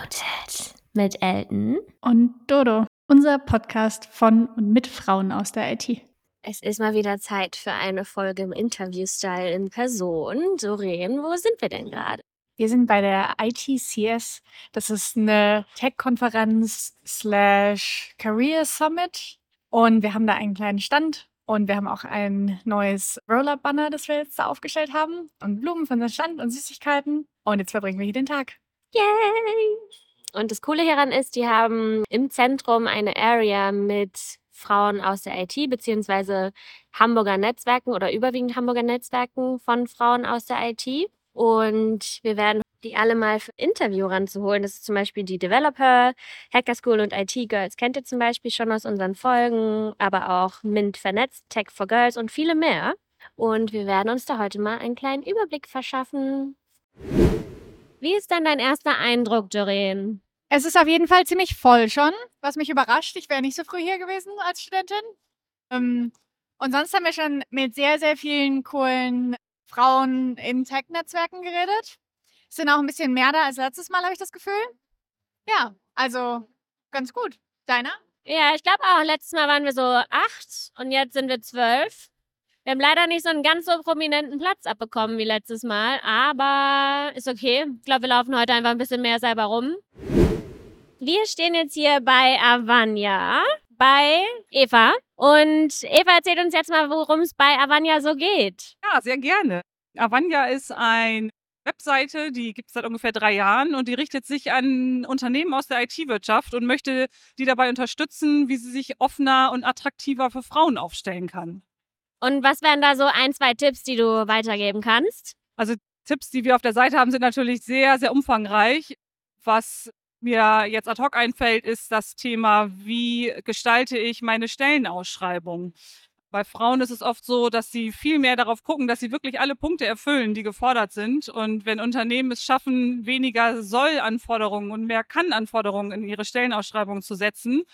Unmuted mit Elton und Dodo, unser Podcast von und mit Frauen aus der IT. Es ist mal wieder Zeit für eine Folge im Interview-Style in Person. Doreen, wo sind wir denn gerade? Wir sind bei der ITCS. Das ist eine Tech-Konferenz slash Career Summit. Und wir haben da einen kleinen Stand und wir haben auch ein neues Roller-Banner, das wir jetzt da aufgestellt haben. Und Blumen von der Stand und Süßigkeiten. Und jetzt verbringen wir hier den Tag. Yay! Und das Coole hieran ist, die haben im Zentrum eine Area mit Frauen aus der IT, beziehungsweise Hamburger Netzwerken oder überwiegend Hamburger Netzwerken von Frauen aus der IT. Und wir werden die alle mal für Interview ranzuholen. Das ist zum Beispiel die Developer, Hacker School und IT Girls kennt ihr zum Beispiel schon aus unseren Folgen, aber auch Mint vernetzt, Tech for Girls und viele mehr. Und wir werden uns da heute mal einen kleinen Überblick verschaffen. Wie ist denn dein erster Eindruck, Doreen? Es ist auf jeden Fall ziemlich voll schon, was mich überrascht. Ich wäre nicht so früh hier gewesen als Studentin. Ähm, und sonst haben wir schon mit sehr, sehr vielen coolen Frauen in Tech-Netzwerken geredet. Es sind auch ein bisschen mehr da als letztes Mal, habe ich das Gefühl. Ja, also ganz gut. Deiner? Ja, ich glaube auch. Letztes Mal waren wir so acht und jetzt sind wir zwölf. Wir haben leider nicht so einen ganz so prominenten Platz abbekommen wie letztes Mal, aber ist okay. Ich glaube, wir laufen heute einfach ein bisschen mehr selber rum. Wir stehen jetzt hier bei Avanya, bei Eva. Und Eva erzählt uns jetzt mal, worum es bei Avanya so geht. Ja, sehr gerne. Avanya ist eine Webseite, die gibt es seit ungefähr drei Jahren und die richtet sich an Unternehmen aus der IT-Wirtschaft und möchte die dabei unterstützen, wie sie sich offener und attraktiver für Frauen aufstellen kann. Und was wären da so ein, zwei Tipps, die du weitergeben kannst? Also Tipps, die wir auf der Seite haben, sind natürlich sehr, sehr umfangreich. Was mir jetzt ad hoc einfällt, ist das Thema, wie gestalte ich meine Stellenausschreibung? Bei Frauen ist es oft so, dass sie viel mehr darauf gucken, dass sie wirklich alle Punkte erfüllen, die gefordert sind. Und wenn Unternehmen es schaffen, weniger Soll-Anforderungen und mehr Kann-Anforderungen in ihre Stellenausschreibung zu setzen,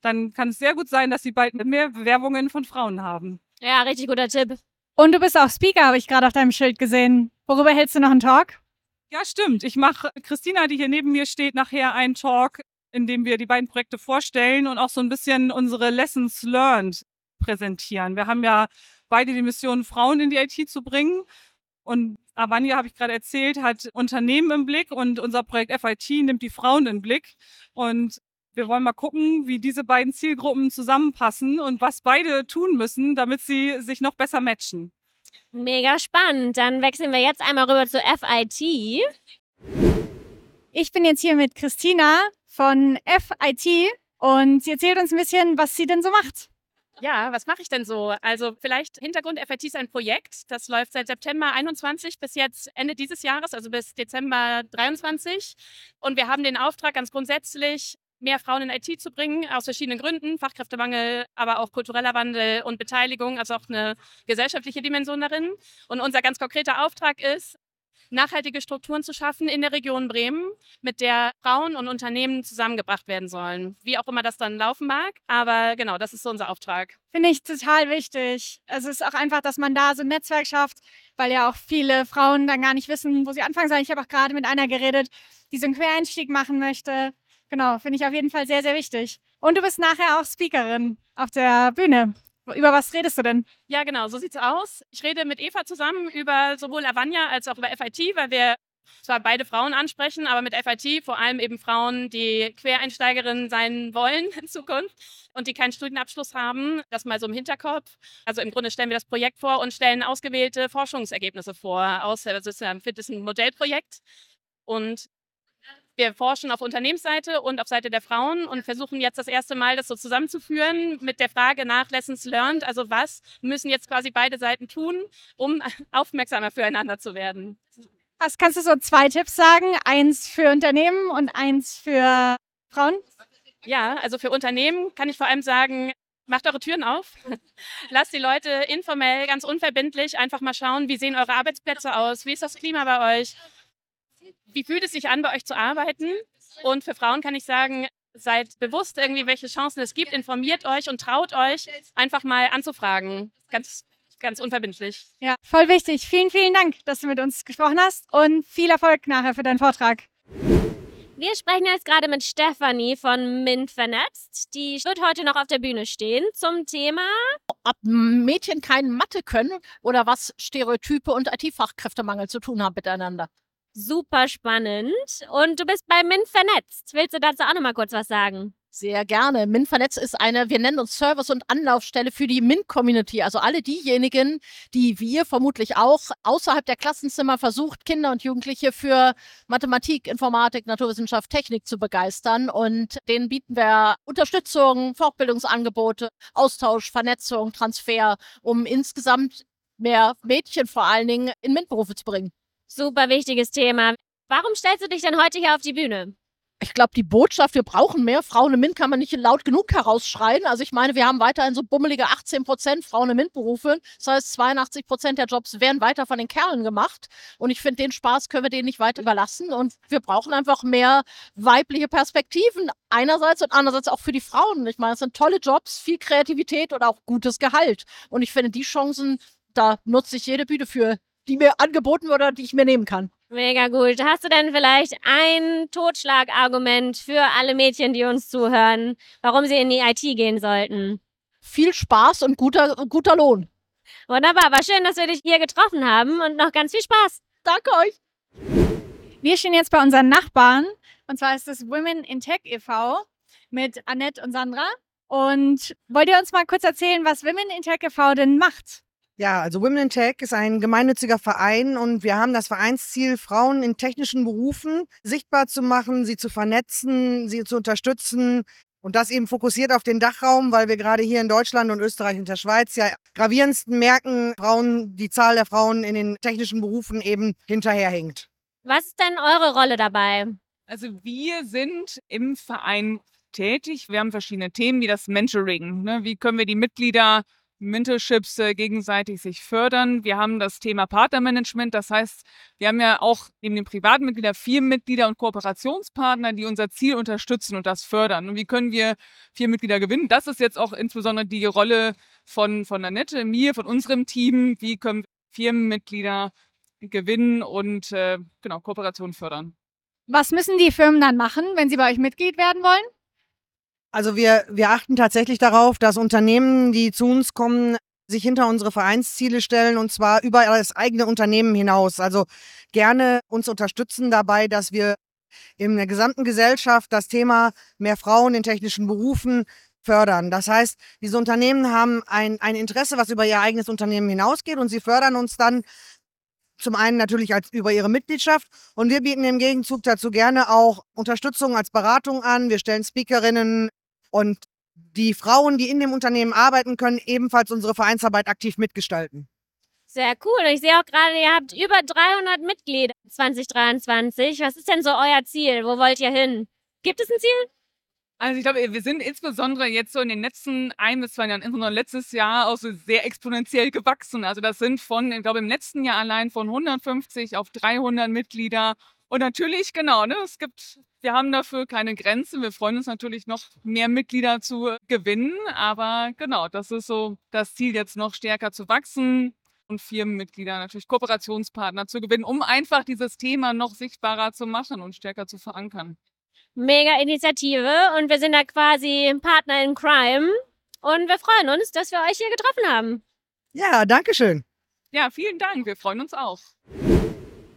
dann kann es sehr gut sein, dass sie bald mehr Bewerbungen von Frauen haben. Ja, richtig guter Tipp. Und du bist auch Speaker, habe ich gerade auf deinem Schild gesehen. Worüber hältst du noch einen Talk? Ja, stimmt. Ich mache Christina, die hier neben mir steht, nachher einen Talk, in dem wir die beiden Projekte vorstellen und auch so ein bisschen unsere Lessons learned präsentieren. Wir haben ja beide die Mission, Frauen in die IT zu bringen. Und Avanya, habe ich gerade erzählt, hat Unternehmen im Blick und unser Projekt FIT nimmt die Frauen im Blick. Und wir wollen mal gucken, wie diese beiden Zielgruppen zusammenpassen und was beide tun müssen, damit sie sich noch besser matchen. Mega spannend. Dann wechseln wir jetzt einmal rüber zu FIT. Ich bin jetzt hier mit Christina von FIT und sie erzählt uns ein bisschen, was sie denn so macht. Ja, was mache ich denn so? Also vielleicht Hintergrund FIT ist ein Projekt, das läuft seit September 21 bis jetzt Ende dieses Jahres, also bis Dezember 23. Und wir haben den Auftrag ganz grundsätzlich, mehr Frauen in IT zu bringen, aus verschiedenen Gründen, Fachkräftemangel, aber auch kultureller Wandel und Beteiligung, also auch eine gesellschaftliche Dimension darin. Und unser ganz konkreter Auftrag ist, nachhaltige Strukturen zu schaffen in der Region Bremen, mit der Frauen und Unternehmen zusammengebracht werden sollen. Wie auch immer das dann laufen mag. Aber genau, das ist so unser Auftrag. Finde ich total wichtig. Es ist auch einfach, dass man da so ein Netzwerk schafft, weil ja auch viele Frauen dann gar nicht wissen, wo sie anfangen sollen. Ich habe auch gerade mit einer geredet, die so einen Quereinstieg machen möchte Genau, finde ich auf jeden Fall sehr, sehr wichtig. Und du bist nachher auch Speakerin auf der Bühne. Über was redest du denn? Ja, genau, so sieht's aus. Ich rede mit Eva zusammen über sowohl Avanya als auch über FIT, weil wir zwar beide Frauen ansprechen, aber mit FIT vor allem eben Frauen, die Quereinsteigerinnen sein wollen in Zukunft und die keinen Studienabschluss haben. Das mal so im Hinterkopf. Also im Grunde stellen wir das Projekt vor und stellen ausgewählte Forschungsergebnisse vor. Aus, also es ist ein Modellprojekt. Und wir forschen auf Unternehmensseite und auf Seite der Frauen und versuchen jetzt das erste Mal, das so zusammenzuführen mit der Frage nach Lessons Learned. Also was müssen jetzt quasi beide Seiten tun, um aufmerksamer füreinander zu werden? Was kannst du so zwei Tipps sagen? Eins für Unternehmen und eins für Frauen? Ja, also für Unternehmen kann ich vor allem sagen, macht eure Türen auf. Lasst die Leute informell, ganz unverbindlich einfach mal schauen, wie sehen eure Arbeitsplätze aus, wie ist das Klima bei euch, wie fühlt es sich an, bei euch zu arbeiten? Und für Frauen kann ich sagen, seid bewusst irgendwie, welche Chancen es gibt, informiert euch und traut euch, einfach mal anzufragen. Ganz, ganz unverbindlich. Ja, voll wichtig. Vielen, vielen Dank, dass du mit uns gesprochen hast und viel Erfolg nachher für deinen Vortrag. Wir sprechen jetzt gerade mit Stefanie von MINT vernetzt. Die wird heute noch auf der Bühne stehen zum Thema. Ob Mädchen kein Mathe können oder was Stereotype und IT-Fachkräftemangel zu tun haben miteinander. Super spannend. Und du bist bei MINT vernetzt. Willst du dazu auch noch mal kurz was sagen? Sehr gerne. MINT vernetzt ist eine, wir nennen uns Service- und Anlaufstelle für die MINT-Community. Also alle diejenigen, die wir vermutlich auch außerhalb der Klassenzimmer versucht, Kinder und Jugendliche für Mathematik, Informatik, Naturwissenschaft, Technik zu begeistern. Und denen bieten wir Unterstützung, Fortbildungsangebote, Austausch, Vernetzung, Transfer, um insgesamt mehr Mädchen vor allen Dingen in MINT-Berufe zu bringen. Super wichtiges Thema. Warum stellst du dich denn heute hier auf die Bühne? ich glaube, die Botschaft, wir brauchen mehr Frauen im MINT, kann man nicht laut genug herausschreien. Also ich meine, wir haben weiterhin so bummelige 18 Prozent Frauen im MINT-Berufe. Das heißt, 82 Prozent der Jobs werden weiter von den Kerlen gemacht. Und ich finde, den Spaß können wir denen nicht weiter überlassen. Und wir brauchen einfach mehr weibliche Perspektiven. Einerseits und andererseits auch für die Frauen. Ich meine, es sind tolle Jobs, viel Kreativität und auch gutes Gehalt. Und ich finde, die Chancen, da nutze ich jede Bühne für, die mir angeboten wird oder die ich mir nehmen kann. Mega gut. Hast du denn vielleicht ein Totschlagargument für alle Mädchen, die uns zuhören, warum sie in die IT gehen sollten? Viel Spaß und guter, guter Lohn. Wunderbar, war schön, dass wir dich hier getroffen haben und noch ganz viel Spaß. Danke euch. Wir stehen jetzt bei unseren Nachbarn und zwar ist es Women in Tech e.V. mit Annette und Sandra. Und wollt ihr uns mal kurz erzählen, was Women in Tech e.V. denn macht? Ja, also Women in Tech ist ein gemeinnütziger Verein und wir haben das Vereinsziel, Frauen in technischen Berufen sichtbar zu machen, sie zu vernetzen, sie zu unterstützen und das eben fokussiert auf den Dachraum, weil wir gerade hier in Deutschland und Österreich und der Schweiz ja gravierendsten merken, Frauen, die Zahl der Frauen in den technischen Berufen eben hinterherhinkt. Was ist denn eure Rolle dabei? Also wir sind im Verein tätig. Wir haben verschiedene Themen wie das Mentoring. Ne? Wie können wir die Mitglieder Mentorships äh, gegenseitig sich fördern. Wir haben das Thema Partnermanagement. Das heißt, wir haben ja auch neben den privaten Mitgliedern Firmenmitglieder und Kooperationspartner, die unser Ziel unterstützen und das fördern. Und wie können wir Firmenmitglieder gewinnen? Das ist jetzt auch insbesondere die Rolle von, von Annette, mir, von unserem Team. Wie können wir Firmenmitglieder gewinnen und äh, genau Kooperation fördern? Was müssen die Firmen dann machen, wenn sie bei euch Mitglied werden wollen? Also wir, wir achten tatsächlich darauf, dass Unternehmen, die zu uns kommen, sich hinter unsere Vereinsziele stellen und zwar über das eigene Unternehmen hinaus. Also gerne uns unterstützen dabei, dass wir in der gesamten Gesellschaft das Thema mehr Frauen in technischen Berufen fördern. Das heißt, diese Unternehmen haben ein, ein Interesse, was über ihr eigenes Unternehmen hinausgeht und sie fördern uns dann zum einen natürlich als über ihre Mitgliedschaft und wir bieten im Gegenzug dazu gerne auch Unterstützung als Beratung an. Wir stellen Speakerinnen und die Frauen, die in dem Unternehmen arbeiten, können ebenfalls unsere Vereinsarbeit aktiv mitgestalten. Sehr cool. Ich sehe auch gerade, ihr habt über 300 Mitglieder 2023. Was ist denn so euer Ziel? Wo wollt ihr hin? Gibt es ein Ziel? Also ich glaube, wir sind insbesondere jetzt so in den letzten ein bis zwei Jahren, insbesondere letztes Jahr, auch so sehr exponentiell gewachsen. Also das sind von, ich glaube, im letzten Jahr allein von 150 auf 300 Mitglieder. Und natürlich, genau, ne, es gibt, wir haben dafür keine Grenzen. Wir freuen uns natürlich noch mehr Mitglieder zu gewinnen. Aber genau, das ist so das Ziel, jetzt noch stärker zu wachsen und Firmenmitglieder, natürlich Kooperationspartner zu gewinnen, um einfach dieses Thema noch sichtbarer zu machen und stärker zu verankern. Mega Initiative und wir sind da quasi Partner in Crime und wir freuen uns, dass wir euch hier getroffen haben. Ja, danke schön. Ja, vielen Dank. Wir freuen uns auch.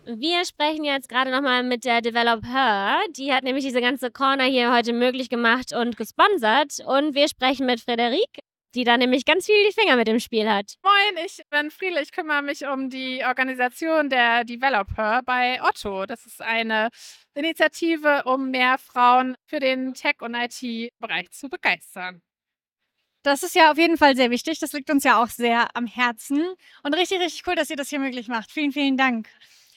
Wir sprechen jetzt gerade nochmal mit der Developer. Die hat nämlich diese ganze Corner hier heute möglich gemacht und gesponsert. Und wir sprechen mit Frederik, die da nämlich ganz viel die Finger mit dem Spiel hat. Moin, ich bin Friedel. Ich kümmere mich um die Organisation der Developer bei Otto. Das ist eine Initiative, um mehr Frauen für den Tech- und IT-Bereich zu begeistern. Das ist ja auf jeden Fall sehr wichtig. Das liegt uns ja auch sehr am Herzen. Und richtig, richtig cool, dass ihr das hier möglich macht. Vielen, vielen Dank.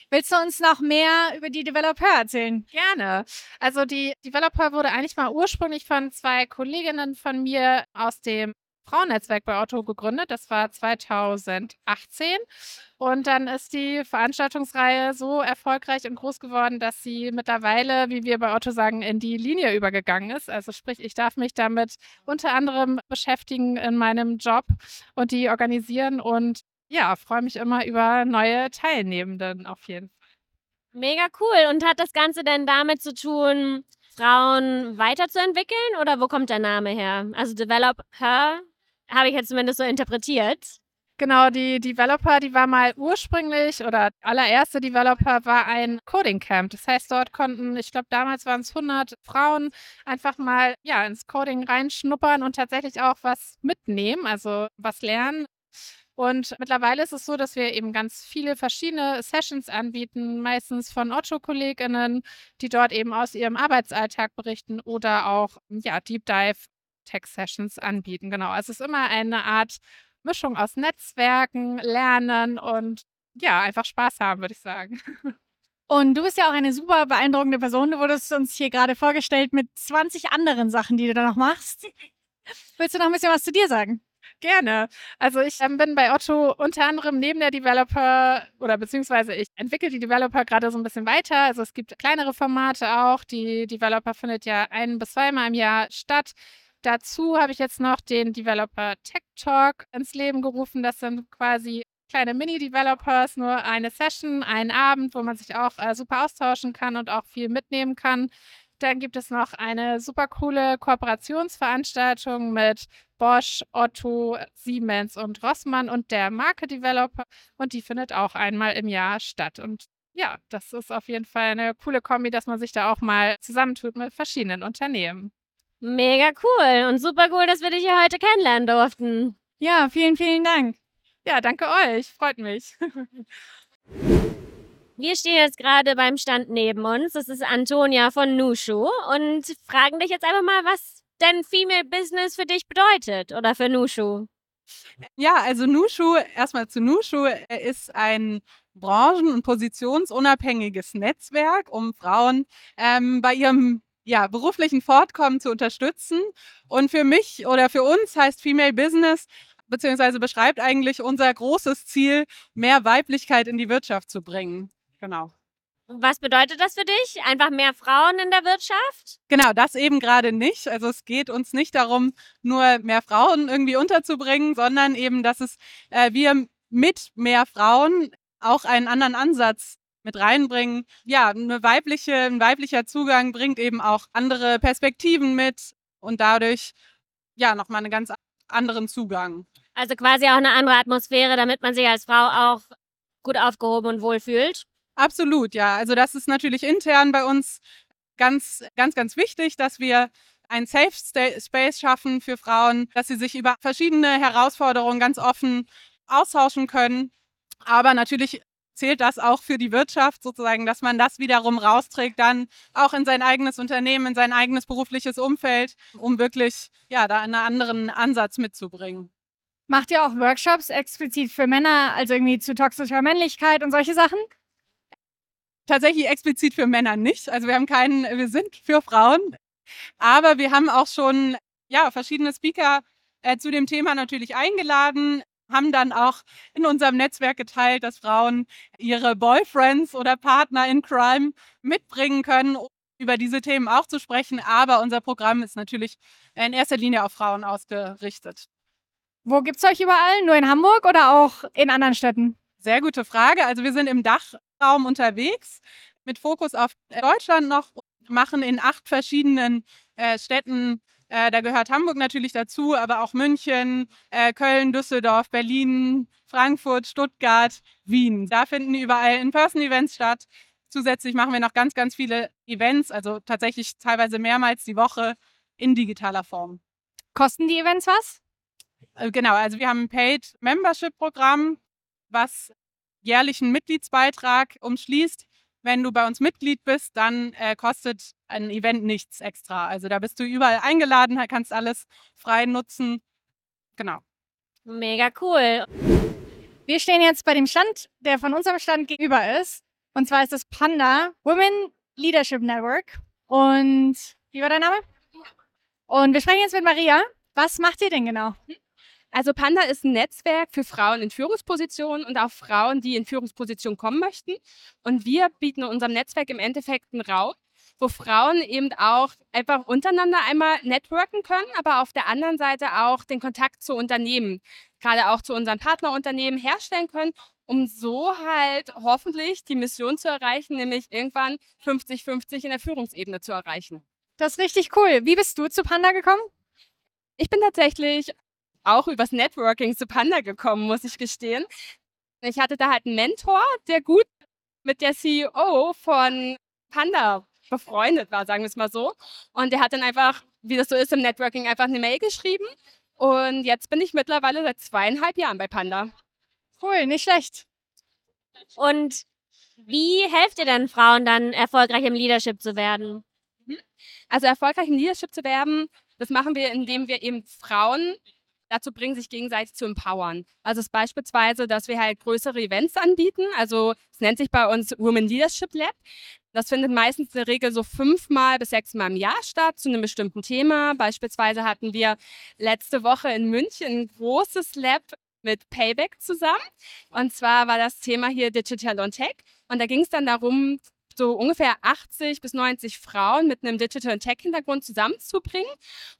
Willst du uns noch mehr über die Developer erzählen? Gerne. Also die Developer wurde eigentlich mal ursprünglich von zwei Kolleginnen von mir aus dem Frauennetzwerk bei Otto gegründet. Das war 2018. Und dann ist die Veranstaltungsreihe so erfolgreich und groß geworden, dass sie mittlerweile, wie wir bei Otto sagen, in die Linie übergegangen ist. Also sprich, ich darf mich damit unter anderem beschäftigen in meinem Job und die organisieren und ja, freue mich immer über neue Teilnehmenden auf jeden Fall. Mega cool. Und hat das Ganze denn damit zu tun, Frauen weiterzuentwickeln oder wo kommt der Name her? Also Develop Her habe ich jetzt zumindest so interpretiert. Genau, die Developer, die war mal ursprünglich oder allererste Developer war ein Coding Camp. Das heißt, dort konnten, ich glaube, damals waren es 100 Frauen einfach mal ja ins Coding reinschnuppern und tatsächlich auch was mitnehmen, also was lernen. Und mittlerweile ist es so, dass wir eben ganz viele verschiedene Sessions anbieten, meistens von Otto-KollegInnen, die dort eben aus ihrem Arbeitsalltag berichten oder auch ja, Deep Dive Tech-Sessions anbieten. Genau. Also es ist immer eine Art Mischung aus Netzwerken, Lernen und ja, einfach Spaß haben, würde ich sagen. Und du bist ja auch eine super beeindruckende Person. Du wurdest uns hier gerade vorgestellt mit 20 anderen Sachen, die du da noch machst. Willst du noch ein bisschen was zu dir sagen? Gerne. Also ich ähm, bin bei Otto unter anderem neben der Developer oder beziehungsweise ich entwickle die Developer gerade so ein bisschen weiter. Also es gibt kleinere Formate auch. Die Developer findet ja ein bis zweimal im Jahr statt. Dazu habe ich jetzt noch den Developer Tech Talk ins Leben gerufen. Das sind quasi kleine Mini-Developers, nur eine Session, einen Abend, wo man sich auch äh, super austauschen kann und auch viel mitnehmen kann. Dann gibt es noch eine super coole Kooperationsveranstaltung mit Bosch, Otto, Siemens und Rossmann und der Marke Developer. Und die findet auch einmal im Jahr statt. Und ja, das ist auf jeden Fall eine coole Kombi, dass man sich da auch mal zusammentut mit verschiedenen Unternehmen. Mega cool und super cool, dass wir dich hier heute kennenlernen durften. Ja, vielen, vielen Dank. Ja, danke euch. Freut mich. Wir stehen jetzt gerade beim Stand neben uns. Das ist Antonia von Nushu und fragen dich jetzt einfach mal, was denn Female Business für dich bedeutet oder für Nushu. Ja, also Nushu, erstmal zu Nushu, ist ein branchen- und positionsunabhängiges Netzwerk, um Frauen ähm, bei ihrem ja, beruflichen Fortkommen zu unterstützen. Und für mich oder für uns heißt Female Business beziehungsweise beschreibt eigentlich unser großes Ziel, mehr Weiblichkeit in die Wirtschaft zu bringen. Genau. Was bedeutet das für dich? Einfach mehr Frauen in der Wirtschaft? Genau, das eben gerade nicht. Also es geht uns nicht darum, nur mehr Frauen irgendwie unterzubringen, sondern eben, dass es äh, wir mit mehr Frauen auch einen anderen Ansatz mit reinbringen. Ja, eine weibliche, ein weiblicher Zugang bringt eben auch andere Perspektiven mit und dadurch ja nochmal einen ganz anderen Zugang. Also quasi auch eine andere Atmosphäre, damit man sich als Frau auch gut aufgehoben und wohl fühlt. Absolut, ja. Also das ist natürlich intern bei uns ganz, ganz, ganz wichtig, dass wir ein Safe Space schaffen für Frauen, dass sie sich über verschiedene Herausforderungen ganz offen austauschen können. Aber natürlich zählt das auch für die Wirtschaft sozusagen, dass man das wiederum rausträgt, dann auch in sein eigenes Unternehmen, in sein eigenes berufliches Umfeld, um wirklich ja da einen anderen Ansatz mitzubringen. Macht ihr auch Workshops explizit für Männer, also irgendwie zu toxischer Männlichkeit und solche Sachen? Tatsächlich explizit für Männer nicht. Also wir haben keinen, wir sind für Frauen, aber wir haben auch schon ja verschiedene Speaker äh, zu dem Thema natürlich eingeladen haben dann auch in unserem Netzwerk geteilt, dass Frauen ihre Boyfriends oder Partner in Crime mitbringen können, um über diese Themen auch zu sprechen. Aber unser Programm ist natürlich in erster Linie auf Frauen ausgerichtet. Wo gibt es euch überall? Nur in Hamburg oder auch in anderen Städten? Sehr gute Frage. Also wir sind im Dachraum unterwegs mit Fokus auf Deutschland noch, machen in acht verschiedenen äh, Städten äh, da gehört Hamburg natürlich dazu, aber auch München, äh, Köln, Düsseldorf, Berlin, Frankfurt, Stuttgart, Wien. Da finden überall In-Person-Events statt. Zusätzlich machen wir noch ganz, ganz viele Events, also tatsächlich teilweise mehrmals die Woche in digitaler Form. Kosten die Events was? Äh, genau, also wir haben ein Paid Membership Programm, was jährlichen Mitgliedsbeitrag umschließt. Wenn du bei uns Mitglied bist, dann äh, kostet ein Event nichts extra. Also da bist du überall eingeladen, kannst alles frei nutzen. Genau. Mega cool. Wir stehen jetzt bei dem Stand, der von unserem Stand gegenüber ist. Und zwar ist das Panda Women Leadership Network. Und wie war dein Name? Und wir sprechen jetzt mit Maria. Was macht ihr denn genau? Also Panda ist ein Netzwerk für Frauen in Führungspositionen und auch Frauen, die in Führungspositionen kommen möchten. Und wir bieten in unserem Netzwerk im Endeffekt einen Raum, wo Frauen eben auch einfach untereinander einmal networken können, aber auf der anderen Seite auch den Kontakt zu Unternehmen, gerade auch zu unseren Partnerunternehmen herstellen können um so halt hoffentlich die Mission zu erreichen, nämlich irgendwann 50-50 in der Führungsebene zu erreichen. Das ist richtig cool. Wie bist du zu Panda gekommen? Ich bin tatsächlich auch übers Networking zu Panda gekommen, muss ich gestehen. Ich hatte da halt einen Mentor, der gut mit der CEO von Panda befreundet war, sagen wir es mal so. Und der hat dann einfach, wie das so ist im Networking, einfach eine Mail geschrieben. Und jetzt bin ich mittlerweile seit zweieinhalb Jahren bei Panda. Cool, nicht schlecht. Und wie helft ihr denn Frauen dann erfolgreich im Leadership zu werden? Also erfolgreich im Leadership zu werden, das machen wir, indem wir eben Frauen dazu bringen, sich gegenseitig zu empowern. Also es ist beispielsweise, dass wir halt größere Events anbieten. Also es nennt sich bei uns Women Leadership Lab. Das findet meistens in der Regel so fünfmal bis sechsmal im Jahr statt zu einem bestimmten Thema. Beispielsweise hatten wir letzte Woche in München ein großes Lab mit Payback zusammen. Und zwar war das Thema hier Digital und Tech. Und da ging es dann darum, so ungefähr 80 bis 90 Frauen mit einem Digital- und Tech-Hintergrund zusammenzubringen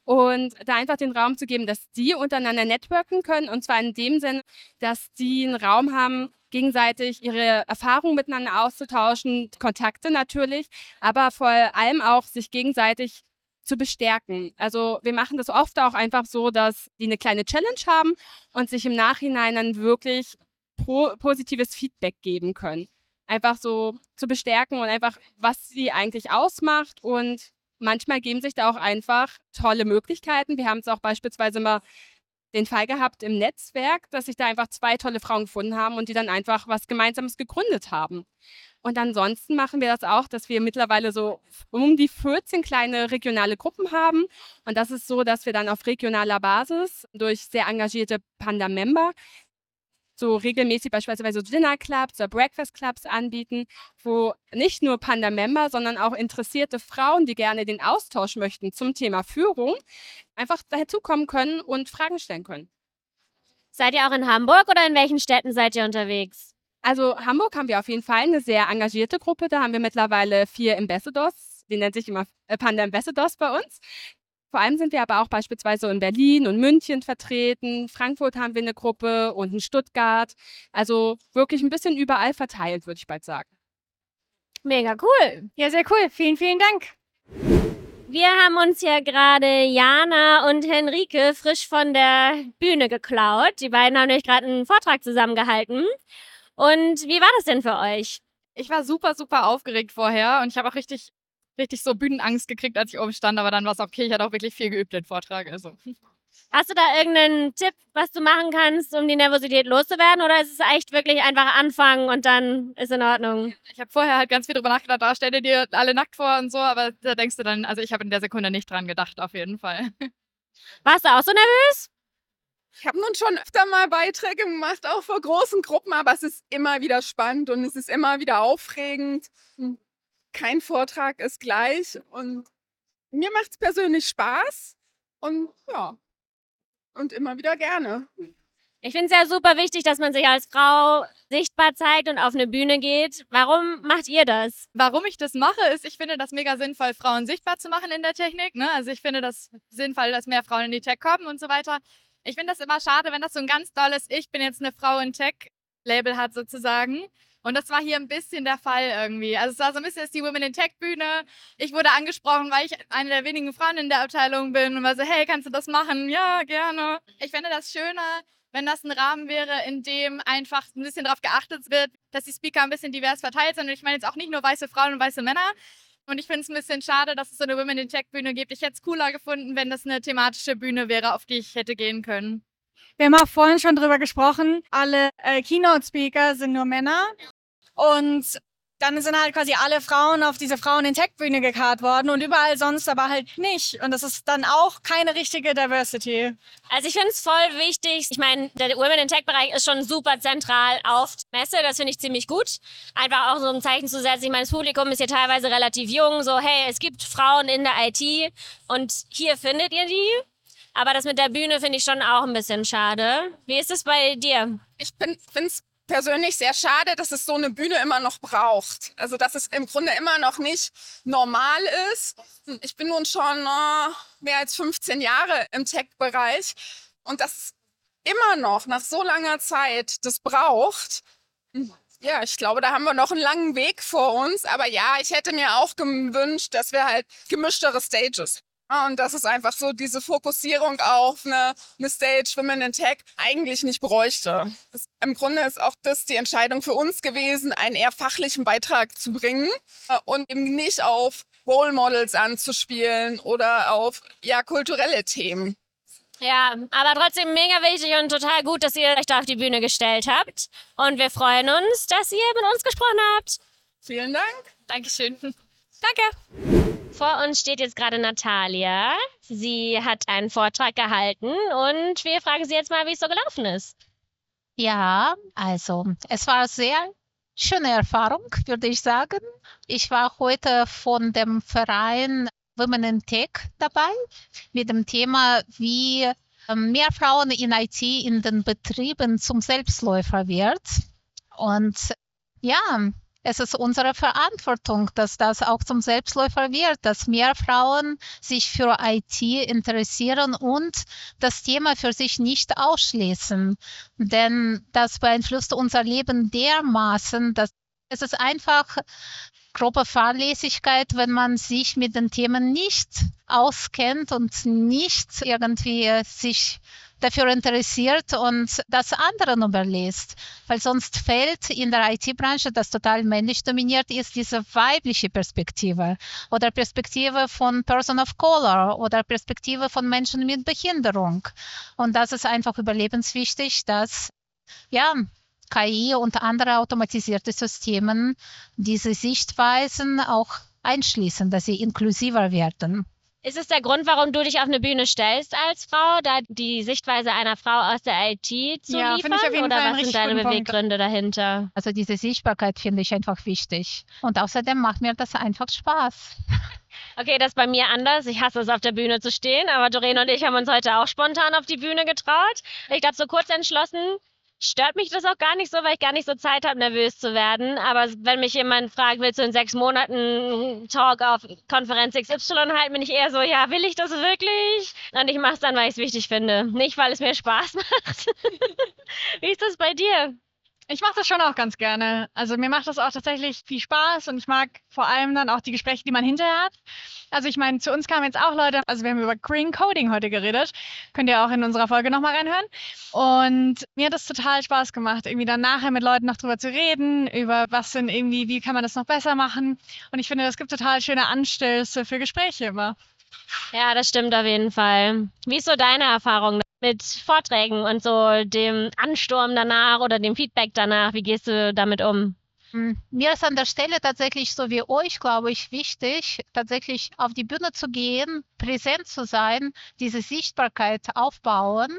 und da einfach den Raum zu geben, dass die untereinander networken können und zwar in dem Sinn, dass die einen Raum haben, gegenseitig ihre Erfahrungen miteinander auszutauschen, Kontakte natürlich, aber vor allem auch sich gegenseitig zu bestärken. Also wir machen das oft auch einfach so, dass die eine kleine Challenge haben und sich im Nachhinein dann wirklich positives Feedback geben können einfach so zu bestärken und einfach, was sie eigentlich ausmacht. Und manchmal geben sich da auch einfach tolle Möglichkeiten. Wir haben es auch beispielsweise mal den Fall gehabt im Netzwerk, dass sich da einfach zwei tolle Frauen gefunden haben und die dann einfach was Gemeinsames gegründet haben. Und ansonsten machen wir das auch, dass wir mittlerweile so um die 14 kleine regionale Gruppen haben. Und das ist so, dass wir dann auf regionaler Basis durch sehr engagierte Panda-Member so regelmäßig beispielsweise Dinner Clubs oder Breakfast Clubs anbieten, wo nicht nur Panda-Member, sondern auch interessierte Frauen, die gerne den Austausch möchten zum Thema Führung, einfach dazukommen können und Fragen stellen können. Seid ihr auch in Hamburg oder in welchen Städten seid ihr unterwegs? Also Hamburg haben wir auf jeden Fall eine sehr engagierte Gruppe. Da haben wir mittlerweile vier Ambassadors. Die nennt sich immer äh, Panda Ambassadors bei uns. Vor allem sind wir aber auch beispielsweise in Berlin und München vertreten. Frankfurt haben wir eine Gruppe und in Stuttgart. Also wirklich ein bisschen überall verteilt, würde ich bald sagen. Mega cool. Ja, sehr cool. Vielen, vielen Dank. Wir haben uns ja gerade Jana und Henrike frisch von der Bühne geklaut. Die beiden haben nämlich gerade einen Vortrag zusammengehalten. Und wie war das denn für euch? Ich war super, super aufgeregt vorher und ich habe auch richtig richtig so Bühnenangst gekriegt, als ich oben stand, aber dann war es okay. Ich hatte auch wirklich viel geübt, den Vortrag. Also. Hast du da irgendeinen Tipp, was du machen kannst, um die Nervosität loszuwerden? Oder ist es echt wirklich einfach anfangen und dann ist in Ordnung? Ich habe vorher halt ganz viel drüber nachgedacht, da stell dir alle nackt vor und so, aber da denkst du dann, also ich habe in der Sekunde nicht dran gedacht, auf jeden Fall. Warst du auch so nervös? Ich habe nun schon öfter mal Beiträge gemacht, auch vor großen Gruppen, aber es ist immer wieder spannend und es ist immer wieder aufregend. Kein Vortrag ist gleich und mir macht es persönlich Spaß und ja, und immer wieder gerne. Ich finde es ja super wichtig, dass man sich als Frau sichtbar zeigt und auf eine Bühne geht. Warum macht ihr das? Warum ich das mache, ist, ich finde das mega sinnvoll, Frauen sichtbar zu machen in der Technik. Ne? Also ich finde das sinnvoll, dass mehr Frauen in die Tech kommen und so weiter. Ich finde das immer schade, wenn das so ein ganz tolles Ich bin jetzt eine Frau in Tech-Label hat sozusagen. Und das war hier ein bisschen der Fall irgendwie. Also es war so ein bisschen jetzt die Women in Tech Bühne. Ich wurde angesprochen, weil ich eine der wenigen Frauen in der Abteilung bin und war so, hey, kannst du das machen? Ja, gerne. Ich fände das schöner, wenn das ein Rahmen wäre, in dem einfach ein bisschen darauf geachtet wird, dass die Speaker ein bisschen divers verteilt sind. Und ich meine jetzt auch nicht nur weiße Frauen und weiße Männer. Und ich finde es ein bisschen schade, dass es so eine Women in Tech Bühne gibt. Ich hätte es cooler gefunden, wenn das eine thematische Bühne wäre, auf die ich hätte gehen können. Wir haben auch vorhin schon drüber gesprochen. Alle äh, Keynote-Speaker sind nur Männer. Und dann sind halt quasi alle Frauen auf diese Frauen in Tech-Bühne gekarrt worden und überall sonst aber halt nicht. Und das ist dann auch keine richtige Diversity. Also ich finde es voll wichtig. Ich meine, der Women in Tech-Bereich ist schon super zentral auf Messe. Das finde ich ziemlich gut. Einfach auch so ein Zeichen zu setzen. Ich meine, das Publikum ist hier teilweise relativ jung. So, hey, es gibt Frauen in der IT und hier findet ihr die. Aber das mit der Bühne finde ich schon auch ein bisschen schade. Wie ist es bei dir? Ich finde es persönlich sehr schade, dass es so eine Bühne immer noch braucht. Also dass es im Grunde immer noch nicht normal ist. Ich bin nun schon oh, mehr als 15 Jahre im Tech-Bereich und das immer noch nach so langer Zeit das braucht, Ja, ich glaube, da haben wir noch einen langen Weg vor uns. Aber ja, ich hätte mir auch gewünscht, dass wir halt gemischtere Stages. Und das ist einfach so diese Fokussierung auf eine, eine Stage Women in Tech eigentlich nicht bräuchte. Das, Im Grunde ist auch das die Entscheidung für uns gewesen, einen eher fachlichen Beitrag zu bringen äh, und eben nicht auf Role Models anzuspielen oder auf ja kulturelle Themen. Ja, aber trotzdem mega wichtig und total gut, dass ihr euch da auf die Bühne gestellt habt. Und wir freuen uns, dass ihr mit uns gesprochen habt. Vielen Dank. Dankeschön. Danke. Vor uns steht jetzt gerade Natalia. Sie hat einen Vortrag gehalten und wir fragen sie jetzt mal, wie es so gelaufen ist. Ja, also es war sehr schöne Erfahrung, würde ich sagen. Ich war heute von dem Verein Women in Tech dabei mit dem Thema, wie ähm, mehr Frauen in IT in den Betrieben zum Selbstläufer wird. Und ja, es ist unsere Verantwortung, dass das auch zum Selbstläufer wird, dass mehr Frauen sich für IT interessieren und das Thema für sich nicht ausschließen. Denn das beeinflusst unser Leben dermaßen, dass es ist einfach grobe Fahrlässigkeit, wenn man sich mit den Themen nicht auskennt und nicht irgendwie sich dafür interessiert und das anderen überlässt. Weil sonst fällt in der IT-Branche, das total männlich dominiert ist, diese weibliche Perspektive oder Perspektive von Person of Color oder Perspektive von Menschen mit Behinderung. Und das ist einfach überlebenswichtig, dass ja, KI und andere automatisierte Systeme diese Sichtweisen auch einschließen, dass sie inklusiver werden. Ist es der Grund, warum du dich auf eine Bühne stellst als Frau, da die Sichtweise einer Frau aus der IT zu Ja, liefern? ich auf jeden Oder Fall was sind deine guten Punkt. Beweggründe dahinter? Also diese Sichtbarkeit finde ich einfach wichtig. Und außerdem macht mir das einfach Spaß. Okay, das ist bei mir anders. Ich hasse es, auf der Bühne zu stehen, aber Doreen und ich haben uns heute auch spontan auf die Bühne getraut. Ich glaube, so kurz entschlossen stört mich das auch gar nicht so, weil ich gar nicht so Zeit habe, nervös zu werden. Aber wenn mich jemand fragt, willst du in sechs Monaten Talk auf Konferenz XY halten, bin ich eher so, ja, will ich das wirklich? Und ich mache es dann, weil ich es wichtig finde. Nicht, weil es mir Spaß macht. Wie ist das bei dir? Ich mache das schon auch ganz gerne. Also mir macht das auch tatsächlich viel Spaß und ich mag vor allem dann auch die Gespräche, die man hinterher hat. Also ich meine, zu uns kamen jetzt auch Leute, also wir haben über Green Coding heute geredet. Könnt ihr auch in unserer Folge nochmal reinhören. Und mir hat es total Spaß gemacht, irgendwie dann nachher mit Leuten noch drüber zu reden, über was sind irgendwie, wie kann man das noch besser machen. Und ich finde, das gibt total schöne Anstöße für Gespräche immer. Ja, das stimmt auf jeden Fall. Wie ist so deine Erfahrung mit Vorträgen und so dem Ansturm danach oder dem Feedback danach? Wie gehst du damit um? Mm, Mir ist an der Stelle tatsächlich so wie euch, glaube ich, wichtig, tatsächlich auf die Bühne zu gehen, präsent zu sein, diese Sichtbarkeit aufbauen,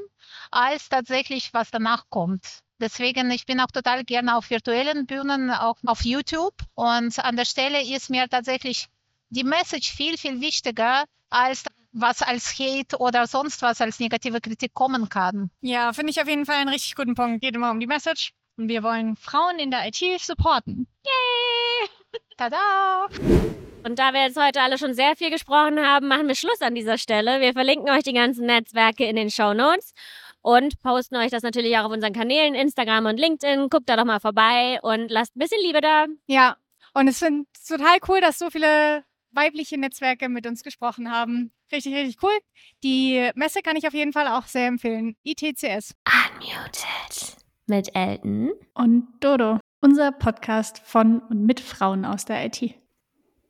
als tatsächlich was danach kommt. Deswegen, ich bin auch total gerne auf virtuellen Bühnen, auch auf YouTube. Und an der Stelle ist mir tatsächlich die Message viel, viel wichtiger, als was als Hate oder sonst was als negative Kritik kommen kann. Ja, finde ich auf jeden Fall einen richtig guten Punkt. Geht immer um die Message. Und wir wollen Frauen in der IT supporten. Yay! Tada! Und da wir jetzt heute alle schon sehr viel gesprochen haben, machen wir Schluss an dieser Stelle. Wir verlinken euch die ganzen Netzwerke in den Show Notes und posten euch das natürlich auch auf unseren Kanälen, Instagram und LinkedIn. Guckt da doch mal vorbei und lasst ein bisschen Liebe da. Ja, und es es total cool, dass so viele weibliche Netzwerke mit uns gesprochen haben. Richtig, richtig cool. Die Messe kann ich auf jeden Fall auch sehr empfehlen. ITCS. Unmuted. Mit Elton. Und Dodo, unser Podcast von und mit Frauen aus der IT.